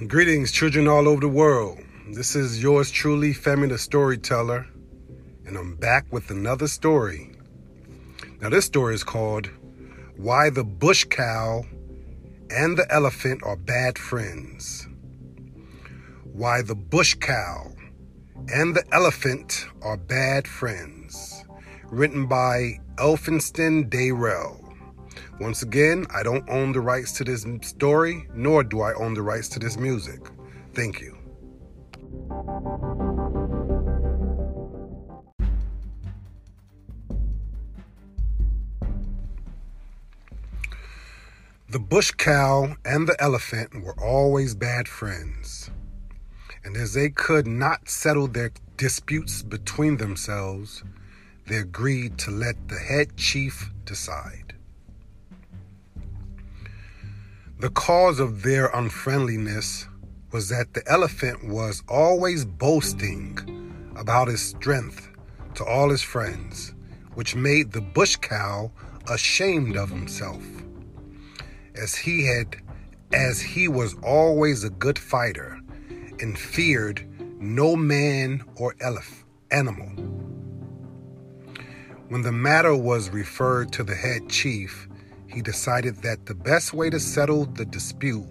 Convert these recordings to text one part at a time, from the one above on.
Greetings, children all over the world. This is yours truly, Femi the Storyteller, and I'm back with another story. Now, this story is called Why the Bush Cow and the Elephant Are Bad Friends. Why the Bush Cow and the Elephant Are Bad Friends. Written by Elphinstone Dayrell. Once again, I don't own the rights to this story, nor do I own the rights to this music. Thank you. The bush cow and the elephant were always bad friends. And as they could not settle their disputes between themselves, they agreed to let the head chief decide. The cause of their unfriendliness was that the elephant was always boasting about his strength to all his friends, which made the bush cow ashamed of himself, as he had as he was always a good fighter and feared no man or elephant animal. When the matter was referred to the head chief, he decided that the best way to settle the dispute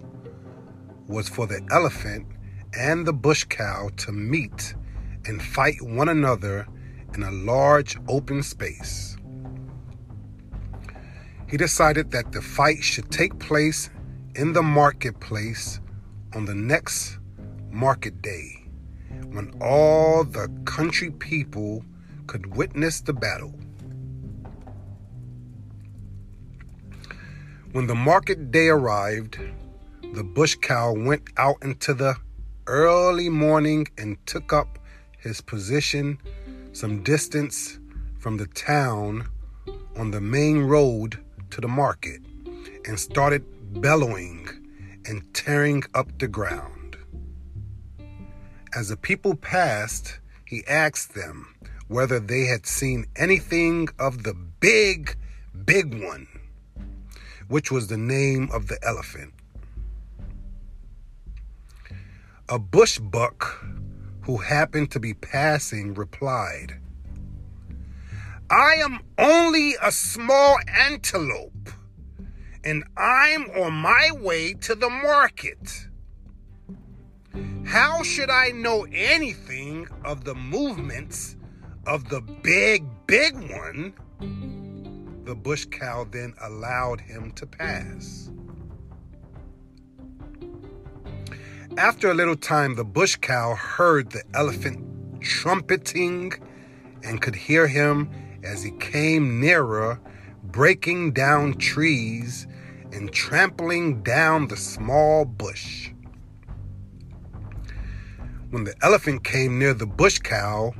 was for the elephant and the bush cow to meet and fight one another in a large open space. He decided that the fight should take place in the marketplace on the next market day when all the country people could witness the battle. When the market day arrived, the bush cow went out into the early morning and took up his position some distance from the town on the main road to the market and started bellowing and tearing up the ground. As the people passed, he asked them whether they had seen anything of the big, big one which was the name of the elephant. A bush buck who happened to be passing replied, I am only a small antelope, and I'm on my way to the market. How should I know anything of the movements of the big, big one? The bush cow then allowed him to pass. After a little time, the bush cow heard the elephant trumpeting and could hear him as he came nearer, breaking down trees and trampling down the small bush. When the elephant came near the bush cow,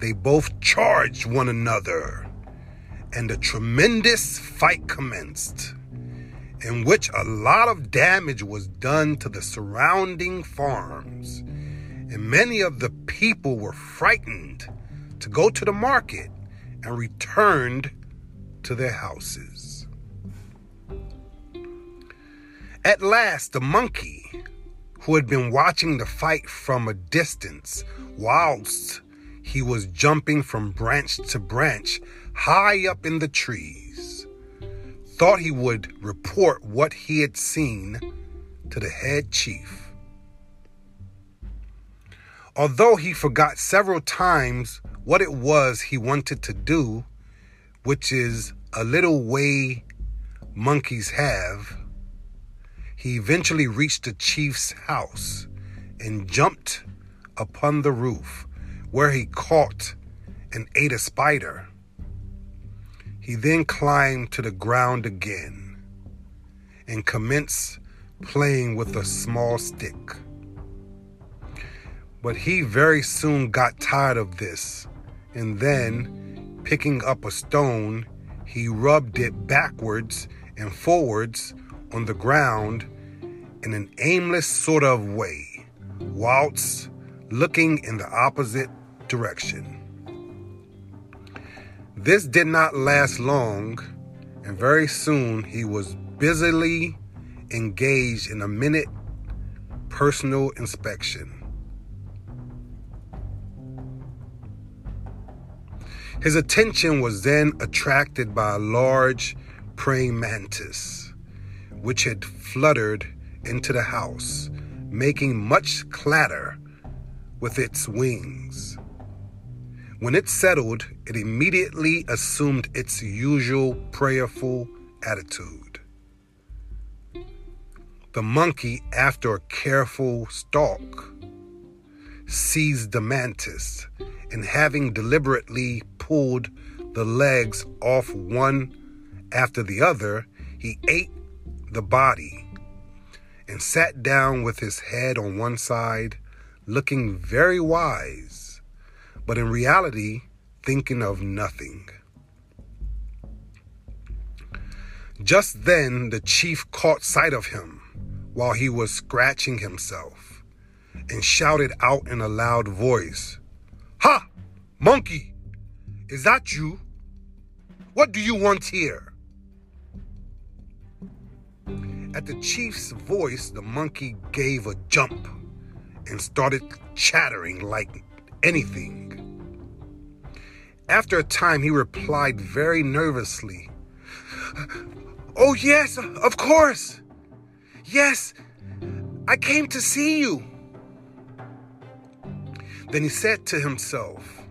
they both charged one another and a tremendous fight commenced, in which a lot of damage was done to the surrounding farms, and many of the people were frightened to go to the market and returned to their houses. At last, the monkey, who had been watching the fight from a distance whilst he was jumping from branch to branch high up in the trees, thought he would report what he had seen to the head chief. Although he forgot several times what it was he wanted to do, which is a little way monkeys have, he eventually reached the chief's house and jumped upon the roof, where he caught and ate a spider. He then climbed to the ground again and commenced playing with a small stick. But he very soon got tired of this, and then, picking up a stone, he rubbed it backwards and forwards on the ground in an aimless sort of way, whilst looking in the opposite direction. This did not last long, and very soon he was busily engaged in a minute personal inspection. His attention was then attracted by a large praying mantis, which had fluttered into the house, making much clatter with its wings. When it settled, it immediately assumed its usual prayerful attitude. The monkey, after a careful stalk, seized the mantis and, having deliberately pulled the legs off one after the other, he ate the body and sat down with his head on one side, looking very wise, but in reality, thinking of nothing. Just then, the chief caught sight of him while he was scratching himself and shouted out in a loud voice, Ha! Monkey! Is that you? What do you want here? At the chief's voice, the monkey gave a jump and started chattering like anything. After a time, he replied very nervously, Oh, yes, of course. Yes, I came to see you. Then he said to himself,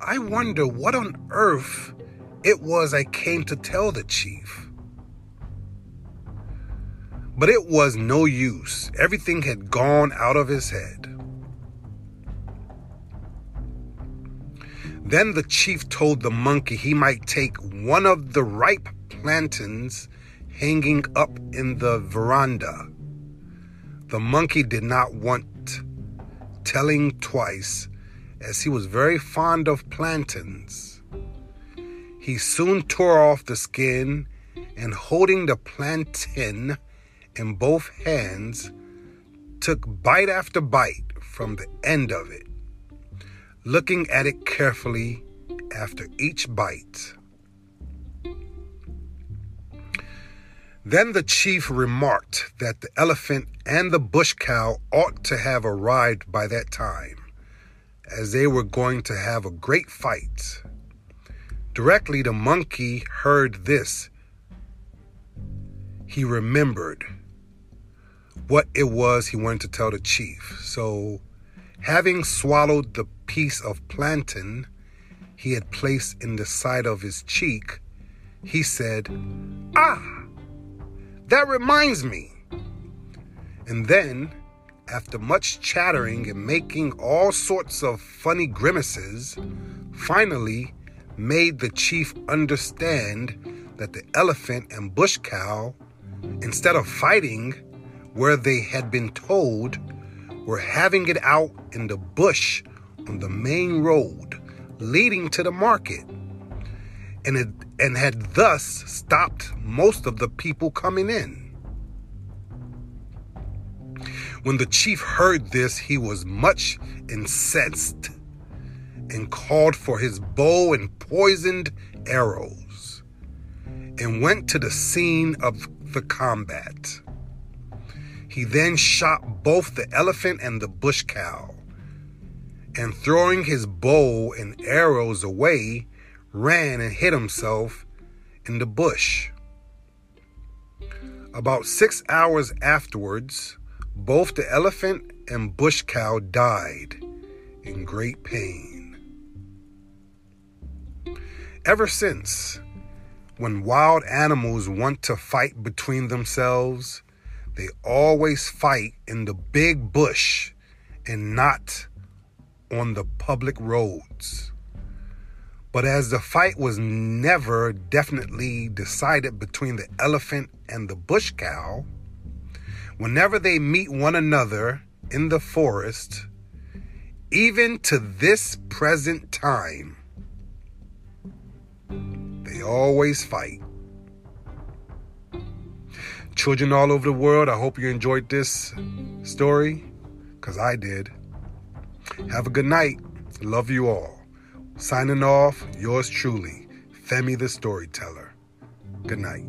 I wonder what on earth it was I came to tell the chief. But it was no use. Everything had gone out of his head. Then the chief told the monkey he might take one of the ripe plantains hanging up in the veranda. The monkey did not want telling twice, as he was very fond of plantains. He soon tore off the skin and, holding the plantain in both hands, took bite after bite from the end of it, looking at it carefully after each bite. Then the chief remarked that the elephant and the bush cow ought to have arrived by that time, as they were going to have a great fight. Directly the monkey heard this, he remembered what it was he wanted to tell the chief. So, having swallowed the piece of plantain he had placed in the side of his cheek, he said, Ah! That reminds me. And then, after much chattering and making all sorts of funny grimaces, finally made the chief understand that the elephant and bush cow, instead of fighting where they had been told, were having it out in the bush on the main road leading to the market and, it, and had thus stopped most of the people coming in. When the chief heard this, he was much incensed and called for his bow and poisoned arrows and went to the scene of the combat. He then shot both the elephant and the bush cow, and throwing his bow and arrows away, ran and hid himself in the bush. About six hours afterwards, both the elephant and bush cow died in great pain. Ever since, when wild animals want to fight between themselves, they always fight in the big bush and not on the public roads. But as the fight was never definitely decided between the elephant and the bush cow, whenever they meet one another in the forest, even to this present time, they always fight. Children all over the world, I hope you enjoyed this story, because I did. Have a good night. Love you all. Signing off, yours truly, Femi the Storyteller. Good night.